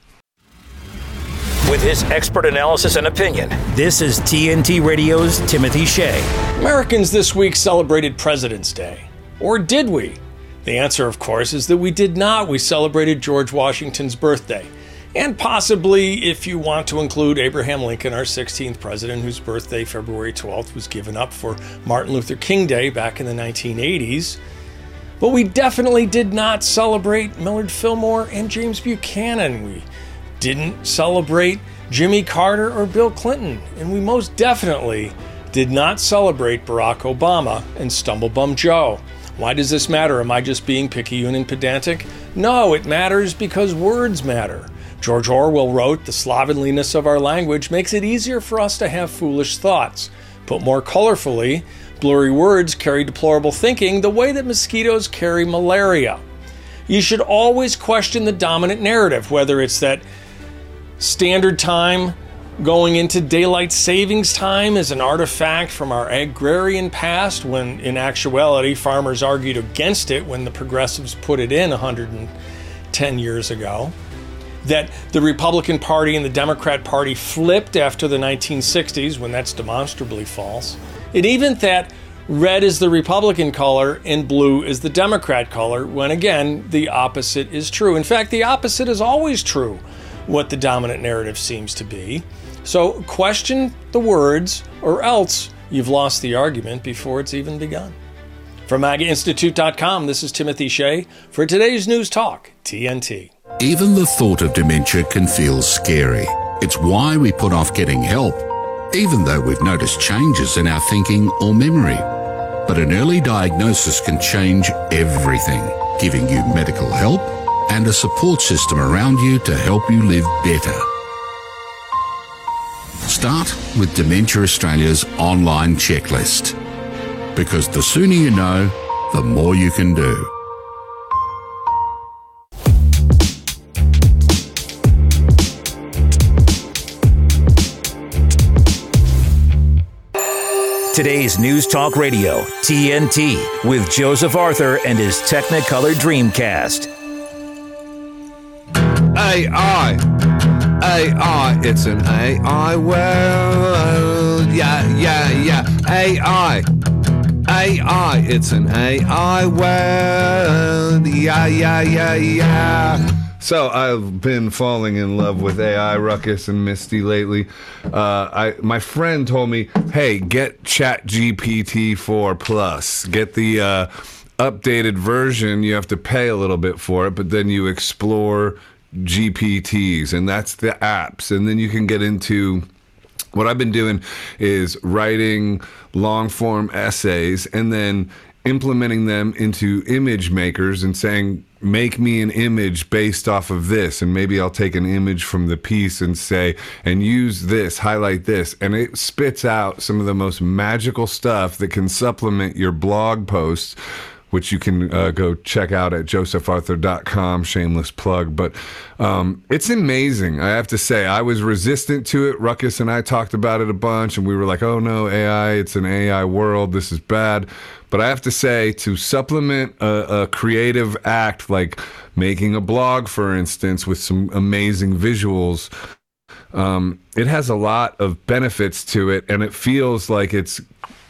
With his expert analysis and opinion, this is TNT Radio's Timothy Shea. Americans this week celebrated President's Day. Or did we? The answer, of course, is that we did not. We celebrated George Washington's birthday. And possibly, if you want to include Abraham Lincoln, our 16th president, whose birthday, February 12th, was given up for Martin Luther King Day back in the 1980s. But we definitely did not celebrate Millard Fillmore and James Buchanan. We didn't celebrate Jimmy Carter or Bill Clinton, and we most definitely did not celebrate Barack Obama and Stumblebum Joe. Why does this matter? Am I just being picayune and pedantic? No, it matters because words matter. George Orwell wrote, The slovenliness of our language makes it easier for us to have foolish thoughts. Put more colorfully, blurry words carry deplorable thinking the way that mosquitoes carry malaria. You should always question the dominant narrative, whether it's that Standard time going into daylight savings time is an artifact from our agrarian past when in actuality farmers argued against it when the progressives put it in 110 years ago. That the Republican Party and the Democrat Party flipped after the 1960s when that's demonstrably false. And even that red is the Republican color and blue is the Democrat color when again the opposite is true. In fact, the opposite is always true what the dominant narrative seems to be. So question the words, or else you've lost the argument before it's even begun. From MAGAInstitute.com, this is Timothy Shea for today's News Talk, TNT. Even the thought of dementia can feel scary. It's why we put off getting help, even though we've noticed changes in our thinking or memory. But an early diagnosis can change everything, giving you medical help and a support system around you to help you live better. Start with Dementia Australia's online checklist. Because the sooner you know, the more you can do. Today's News Talk Radio, TNT, with Joseph Arthur and his Technicolor Dreamcast. AI. AI. It's an AI world. Yeah, yeah, yeah. AI. AI. It's an AI world. Yeah, yeah, yeah, yeah. So I've been falling in love with AI Ruckus and Misty lately. Uh, I my friend told me, "Hey, get Chat GPT 4 Plus. Get the uh, updated version. You have to pay a little bit for it, but then you explore GPTs, and that's the apps, and then you can get into." What I've been doing is writing long form essays and then implementing them into image makers and saying, make me an image based off of this. And maybe I'll take an image from the piece and say, and use this, highlight this. And it spits out some of the most magical stuff that can supplement your blog posts which you can uh, go check out at josepharthur.com. Shameless plug. But um, it's amazing. I have to say, I was resistant to it. Ruckus and I talked about it a bunch, and we were like, oh no, AI, it's an AI world. This is bad. But I have to say, to supplement a, a creative act like making a blog, for instance, with some amazing visuals, um, it has a lot of benefits to it, and it feels like it's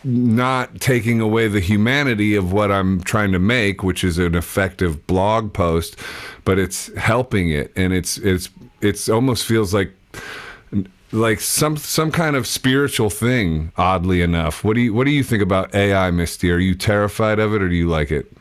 not taking away the humanity of what I'm trying to make, which is an effective blog post, but it's helping it, and it's it's it's almost feels like like some some kind of spiritual thing. Oddly enough, what do you what do you think about AI, Misty? Are you terrified of it, or do you like it?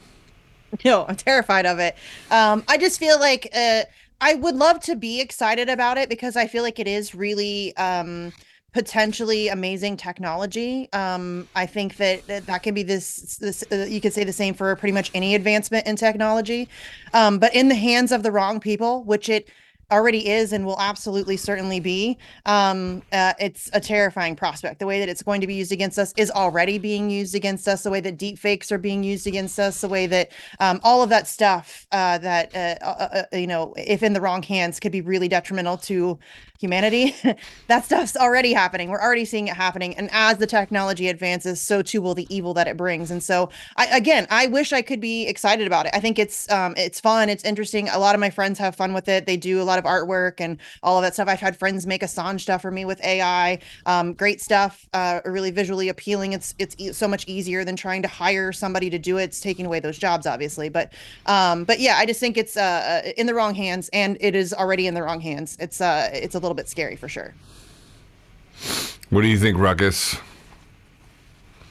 No, I'm terrified of it. Um, I just feel like uh, I would love to be excited about it because I feel like it is really. Um, potentially amazing technology. Um, I think that, that, that can be this. This uh, you could say the same for pretty much any advancement in technology, um, but in the hands of the wrong people, which it already is and will absolutely certainly be um uh, it's a terrifying prospect the way that it's going to be used against us is already being used against us the way that deep fakes are being used against us the way that um, all of that stuff uh, that uh, uh, uh you know if in the wrong hands could be really detrimental to humanity that stuff's already happening. We're already seeing it happening. And as the technology advances so too will the evil that it brings. And so i again i wish i could be excited about it. I think it's um it's fun. It's interesting. A lot of my friends have fun with it. They do a lot of artwork and all of that stuff. I've had friends make assange stuff for me with ai um great stuff uh really visually appealing. It's it's e- so much easier than trying to hire somebody to do it. It's taking away those jobs obviously. But um but yeah i just think it's uh in the wrong hands and it is already in the wrong hands. It's uh it's a little bit scary for sure. What do you think, Ruckus?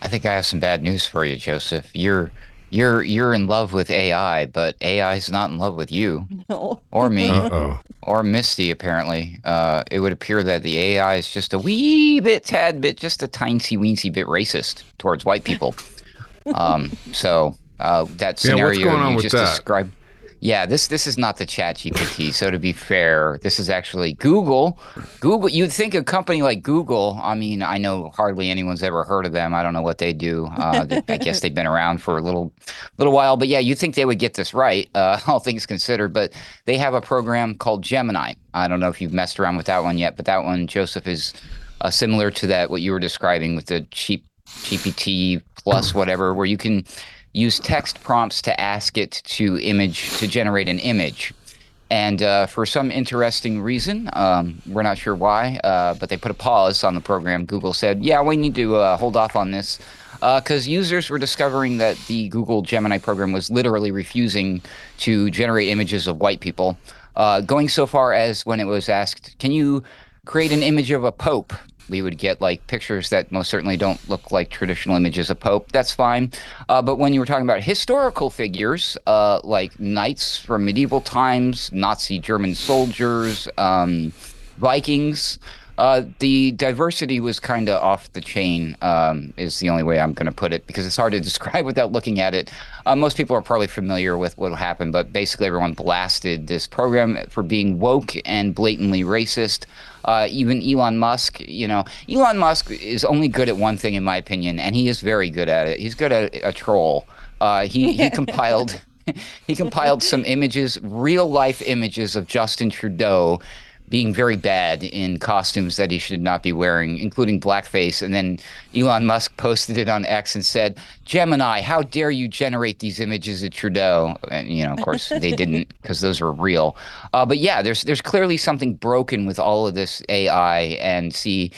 I think I have some bad news for you, Joseph. You're you're you're in love with AI, but AI is not in love with you no. or me Uh-oh. or Misty. Apparently, uh, it would appear that the AI is just a wee bit, tad bit, just a tiny weensy bit racist towards white people. um, so uh, that scenario yeah, you just described. Yeah, this this is not the Chat GPT. So to be fair, this is actually Google. Google. You'd think a company like Google. I mean, I know hardly anyone's ever heard of them. I don't know what they do. Uh, I guess they've been around for a little little while. But yeah, you'd think they would get this right, uh, all things considered. But they have a program called Gemini. I don't know if you've messed around with that one yet, but that one, Joseph, is uh, similar to that what you were describing with the cheap GPT plus whatever, where you can use text prompts to ask it to image to generate an image. And uh, for some interesting reason, um, we're not sure why, uh, but they put a pause on the program. Google said, "Yeah, we need to uh, hold off on this." Because uh, users were discovering that the Google Gemini program was literally refusing to generate images of white people, uh, going so far as when it was asked, "Can you create an image of a pope?" We would get like pictures that most certainly don't look like traditional images of Pope. That's fine. Uh, but when you were talking about historical figures, uh, like knights from medieval times, Nazi German soldiers, um, Vikings, uh, the diversity was kind of off the chain, um, is the only way I'm going to put it, because it's hard to describe without looking at it. Uh, most people are probably familiar with what happened, but basically everyone blasted this program for being woke and blatantly racist. Uh, even Elon Musk, you know, Elon Musk is only good at one thing, in my opinion, and he is very good at it. He's good at a troll. Uh, he he compiled he compiled some images, real life images of Justin Trudeau being very bad in costumes that he should not be wearing, including blackface. And then Elon Musk posted it on X and said, Gemini, how dare you generate these images of Trudeau? And, you know, of course, they didn't because those were real. Uh, but yeah, there's, there's clearly something broken with all of this AI. And see,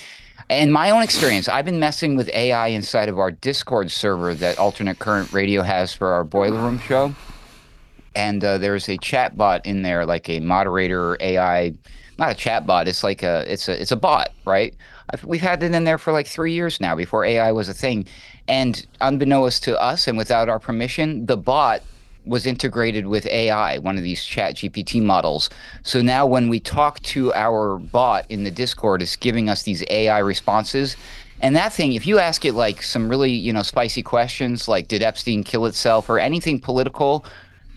in my own experience, I've been messing with AI inside of our Discord server that Alternate Current Radio has for our Boiler Room show. And uh, there's a chat bot in there, like a moderator AI not a chat bot. It's like a it's a it's a bot, right? We've had it in there for like three years now before AI was a thing, and unbeknownst to us and without our permission, the bot was integrated with AI, one of these chat GPT models. So now when we talk to our bot in the Discord, it's giving us these AI responses. And that thing, if you ask it like some really, you know, spicy questions like did Epstein kill itself or anything political,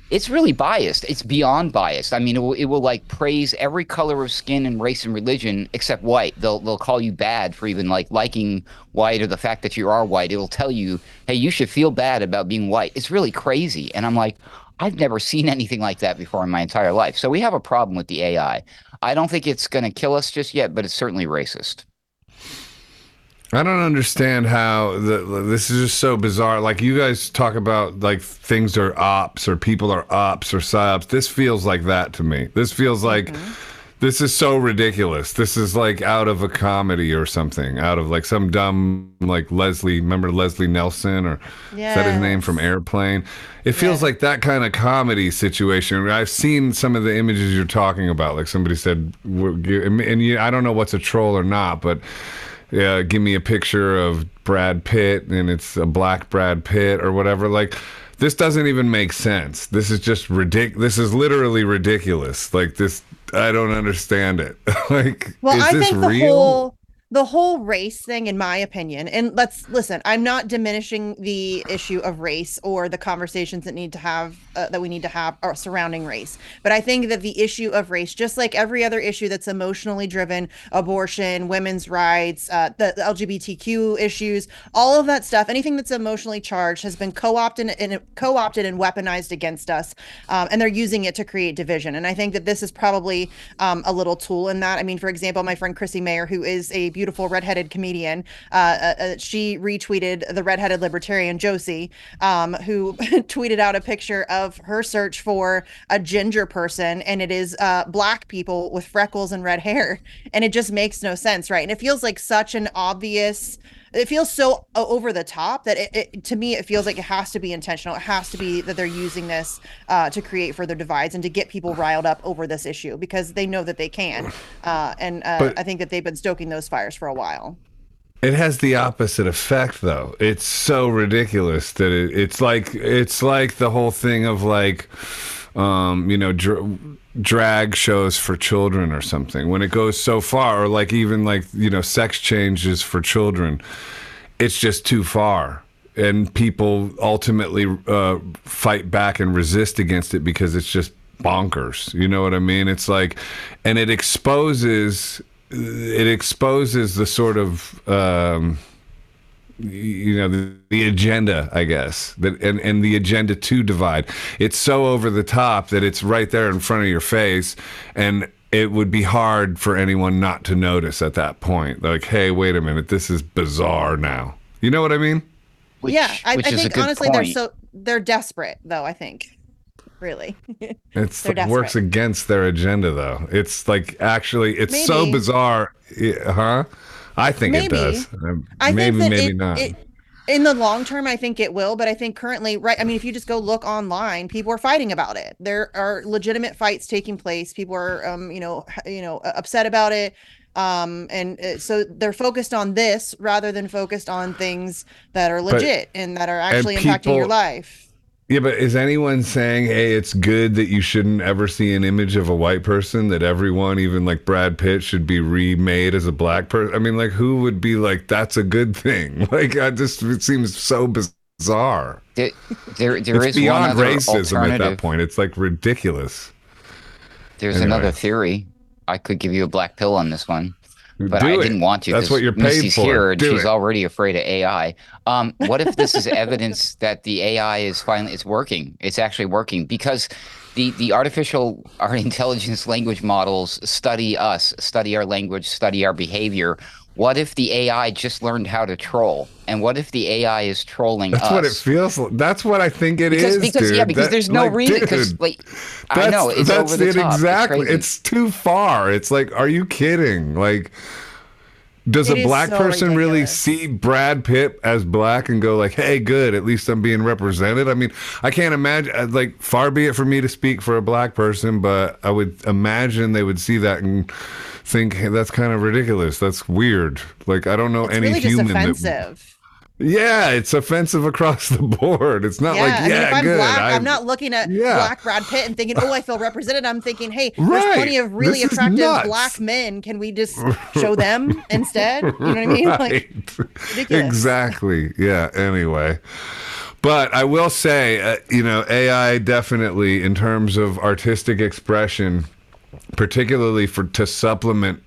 it's really biased. It's beyond biased. I mean, it will, it will like praise every color of skin and race and religion except white. They'll they'll call you bad for even like liking white or the fact that you are white. It'll tell you, hey, you should feel bad about being white. It's really crazy. And I'm like, I've never seen anything like that before in my entire life. So we have a problem with the AI. I don't think it's going to kill us just yet, but it's certainly racist. I don't understand how the, this is just so bizarre. Like you guys talk about like things are ops or people are ops or psyops. This feels like that to me. This feels like mm-hmm. this is so ridiculous. This is like out of a comedy or something. Out of like some dumb like Leslie. Remember Leslie Nielsen or yes. is that his name from Airplane? It feels like that kind of comedy situation. I've seen some of the images you're talking about. Like somebody said, and you, I don't know what's a troll or not, but yeah, give me a picture of Brad Pitt and it's a black Brad Pitt or whatever. Like, this doesn't even make sense. This is just ridiculous. This is literally ridiculous. Like this, I don't understand it. like, well, is I this think the real? Whole, the whole race thing in my opinion and let's listen i'm not diminishing the issue of race or the conversations that need to have uh, that we need to have or surrounding race. But i think that the issue of race just like every other issue that's emotionally driven abortion women's rights uh, the, the, lgbtq issues all of that stuff anything that's emotionally charged has been co-opted and co-opted and weaponized against us um, and they're using it to create division. And i think that this is probably um, a little tool in that. I mean for example my friend Chrissie Mayr who is a beautiful redheaded comedian. Uh, uh, uh, she retweeted the redheaded libertarian Josie, um, who tweeted out a picture of her search for a ginger person, and it is uh, black people with freckles and red hair, and it just makes no sense, right? And it feels like such an obvious it feels so over the top that it, it, to me it feels like it has to be intentional. It has to be that they're using this uh, to create further divides and to get people riled up over this issue because they know that they can. Uh, and uh, i think that they've been stoking those fires for a while. It has the opposite effect though. It's so ridiculous that it, it's like it's like the whole thing of like um, you know dr- drag shows for children or something. When it goes so far or like even like you know sex changes for children it's just too far. And people ultimately uh, fight back and resist against it because it's just bonkers. You know what i mean? It's like and it exposes it exposes the sort of um, you know the, the, agenda i guess that and, and the agenda to divide. It's so over the top that it's right there in front of your face and it would be hard for anyone not to notice at that point. Like hey wait a minute this is bizarre now. You know what i mean? Which, yeah i, I think honestly point. they're so they're desperate though i think really. It's like, works against their agenda though. It's like actually it's Maybe. so bizarre huh I think maybe. it does. I maybe, maybe it, not. It, in the long term, I think it will, but I think currently, right? I mean, if you just go look online, people are fighting about it. There are legitimate fights taking place. People are, um, you know, you know, upset about it. Um, and uh, so they're focused on this rather than focused on things that are legit and that are actually impacting your life. Yeah, but is anyone saying, hey, it's good that you shouldn't ever see an image of a white person, that everyone, even like Brad Pitt, should be remade as a black person? I mean, like, who would be like, that's a good thing? Like, I just, it seems so bizarre. There, there, there it's is one beyond other racism at that point. It's like ridiculous. There's Anyway. another theory. I could give you a black pill on this one, but Do I it. didn't want to. That's what you're paid Misty's for. here, and Do she's it. already afraid of AI. Um, what if this is evidence that the AI is finally it's working? It's actually working because the the artificial our intelligence language models study us, study our language, study our behavior. What if the AI just learned how to troll? And what if the AI is trolling That's us? what it feels like. That's what I think it is, because because dude. yeah because That- there's no like, reason because like I know it's over the it top. exactly. It's. It's too far. It's like, are you kidding? Like, does It a black so person really see Brad Pitt as black and go like, "Hey, good, at least I'm being represented"? I mean, I can't imagine. uh, Like, far be it for me to speak for a black person, but I would imagine they would see that and think, hey, "That's kind of ridiculous. That's weird." Like, I don't know It's any really just human that. Yeah, it's offensive across the board. It's not yeah, like, I mean, yeah, if I'm good. black, I- I'm not looking at Yeah. black Brad Pitt and thinking, "Oh, I feel represented." I'm thinking, "Hey, there's Right. plenty of really This attractive black men. Can we just show them instead?" You know what I mean? Like, Right. ridiculous. exactly. Yeah. Anyway, but I will say, uh, you know, AI definitely in terms of artistic expression, particularly for to supplement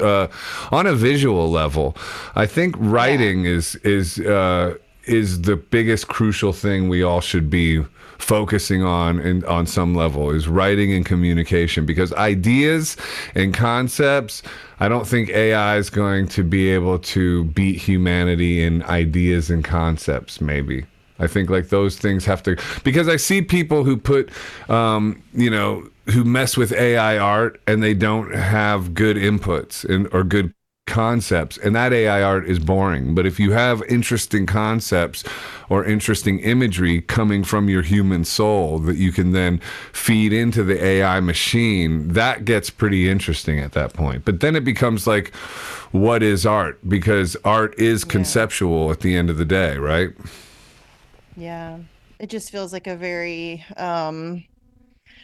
uh, on a visual level, I think writing is is uh, is the biggest crucial thing we all should be focusing on and on some level is writing and communication because ideas and concepts I don't think AI is going to be able to beat humanity in ideas and concepts maybe. I think like those things have to because I see people who put um, you know who mess with AI art and they don't have good inputs and or good concepts. And that AI art is boring. But if you have interesting concepts or interesting imagery coming from your human soul that you can then feed into the AI machine that gets pretty interesting at that point. But then it becomes like what is art? Because art is conceptual at the end of the day right? Yeah. It just feels like a very um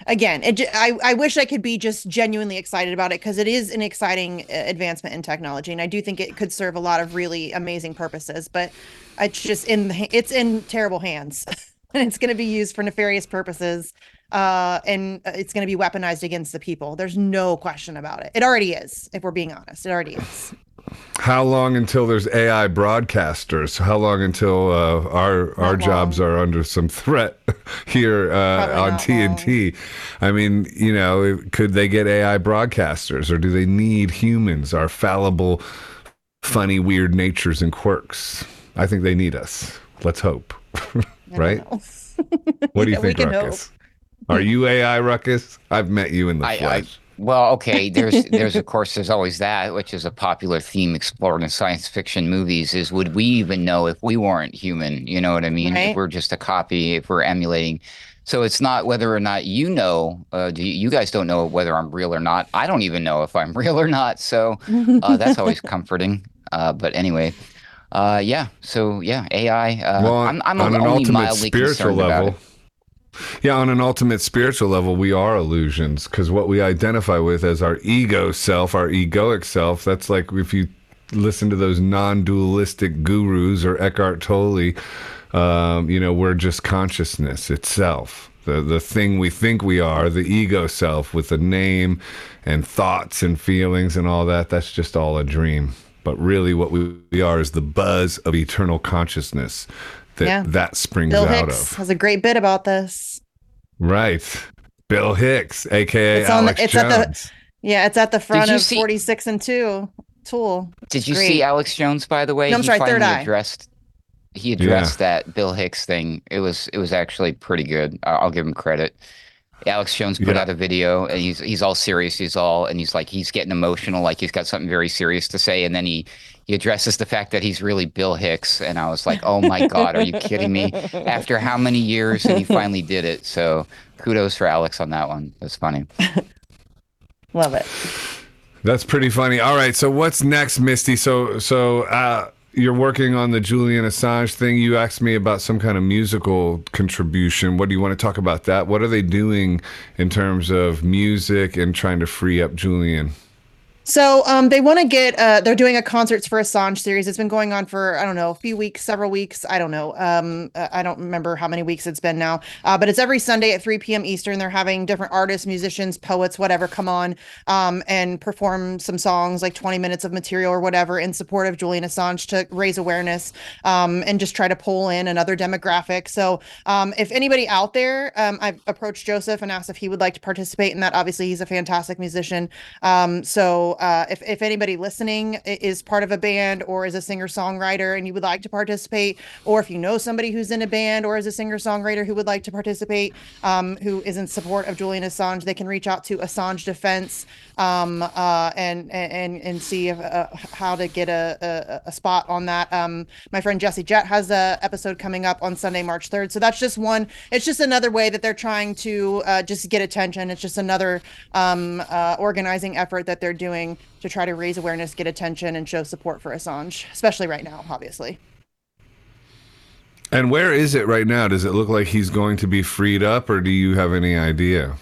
again, it I I wish I could be just genuinely excited about it because it is an exciting uh, advancement in technology and I do think it could serve a lot of really amazing purposes, but it's just in it's in terrible hands. and it's going to be used for nefarious purposes. Uh, and uh, it's going to be weaponized against the people. There's no question about it. It already is, if we're being honest. It already is. How long until there's AI broadcasters? How long until uh, our our Not jobs are under some threat here uh, on not TNT? I mean, you know, could they get AI broadcasters, or do they need humans, our fallible, funny, weird natures and quirks? I think they need us. Let's hope. Right? know. What do you Yeah, think, can Ruckus? Are you AI, Ruckus? I've met you in the I, I flesh. Well, okay. There's there's of course there's always that, which is a popular theme explored in science fiction movies. Is would we even know if we weren't human? You know what I mean? Right. If we're just a copy, if we're emulating. So it's not whether or not you know. Uh, do you, you guys don't know whether I'm real or not? I don't even know if I'm real or not. So uh, that's always comforting. Uh, but anyway, uh, yeah. So yeah, AI. Uh, Well, I'm, I'm on an only ultimate mildly spiritual concerned about level, it. Yeah, on an ultimate spiritual level, we are illusions because what we identify with as our ego self, our egoic self, that's like if you listen to those non-dualistic gurus or Eckhart Tolle, um, you know, we're just consciousness itself. The the thing we think we are, the ego self with a name and thoughts and feelings and all that, that's just all a dream. But really what we, we are is the buzz of eternal consciousness that Yeah. that springs Bill out Hicks of. has a great bit about this. Right. Bill Hicks, aka It's on the- Alex it's at the- Jones. Yeah, it's at the front of see- 46 and 2 Tool. Did you Great. see Alex Jones? By the way, No, I'm he sorry, Third Eye. addressed. He addressed that Bill Hicks thing. It was it was actually pretty good. I- I'll give him credit. Alex Jones put Yeah. out a video, and he's he's all serious. He's all and he's like he's getting emotional, like he's got something very serious to say, and then he he addresses the fact that he's really Bill Hicks, and I was like, oh my god, are you kidding me? After how many years, and he finally did it. So kudos for Alex on that one. That's funny. Love it. That's pretty funny. All right, so what's next, Misty? So so uh, you're working on the Julian Assange thing. You asked me about some kind of musical contribution. What do you want to talk about that? What are they doing in terms of music and trying to free up Julian? So um, they want to get. Uh, they're doing a concerts for Assange series. It's been going on for I don't know a few weeks, several weeks. I don't know. Um, I don't remember how many weeks it's been now. Uh, but it's every Sunday at 3 p.m. Eastern. They're having different artists, musicians, poets, whatever, come on um, and perform some songs, like 20 minutes of material or whatever, in support of Julian Assange to raise awareness um, and just try to pull in another demographic. So um, if anybody out there, um, I've approached Joseph and asked if he would like to participate in that. Obviously, he's a fantastic musician. Um, uh, if, if anybody listening is part of a band or is a singer songwriter and you would like to participate, or if you know somebody who's in a band or is a singer songwriter who would like to participate, um, who is in support of Julian Assange, they can reach out to Assange Defense um, uh, and and and see if, uh, how to get a, a, a spot on that. Um, my friend Jesse Jett has a episode coming up on Sunday, March third. So that's just one. It's just another way that they're trying to uh, just get attention. It's just another um, uh, organizing effort that they're doing to try to raise awareness, get attention, and show support for Assange, especially right now, obviously. And where is it right now? Does it look like he's going to be freed up, or do you have any idea?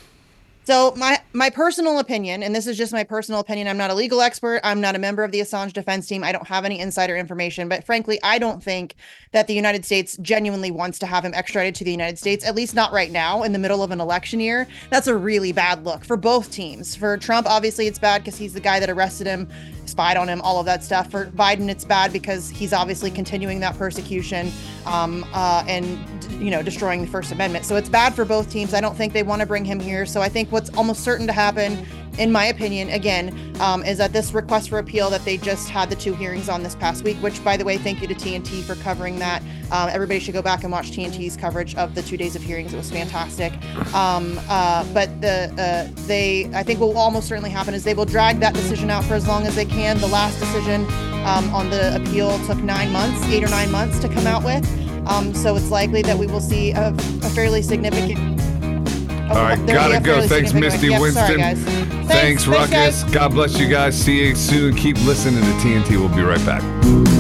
So my my personal opinion, and this is just my personal opinion. I'm not a legal expert. I'm not a member of the Assange defense team. I don't have any insider information. But frankly, I don't think that the United States genuinely wants to have him extradited to the United States. At least not right now, in the middle of an election year. That's a really bad look for both teams. For Trump, obviously, it's bad because he's the guy that arrested him, spied on him, all of that stuff. For Biden, it's bad because he's obviously continuing that persecution um, uh, and you know destroying the First Amendment. So it's bad for both teams. I don't think they want to bring him here. So I think what's almost certain to happen, in my opinion, again, um, is that this request for appeal that they just had the two hearings on this past week. Which, by the way, thank you to TNT for covering that. Um, everybody should go back and watch TNT's coverage of the two days of hearings. It was fantastic. Um, uh, but the uh, they, I think, what will almost certainly happen is they will drag that decision out for as long as they can. The last decision um, on the appeal took nine months, eight or nine months to come out with. Um, so it's likely that we will see a, a fairly significant. All right, gotta go. Thanks, Misty yep, Winston. Sorry, guys. Thanks, Ruckus. God bless you guys. See you soon. Keep listening to TNT. We'll be right back.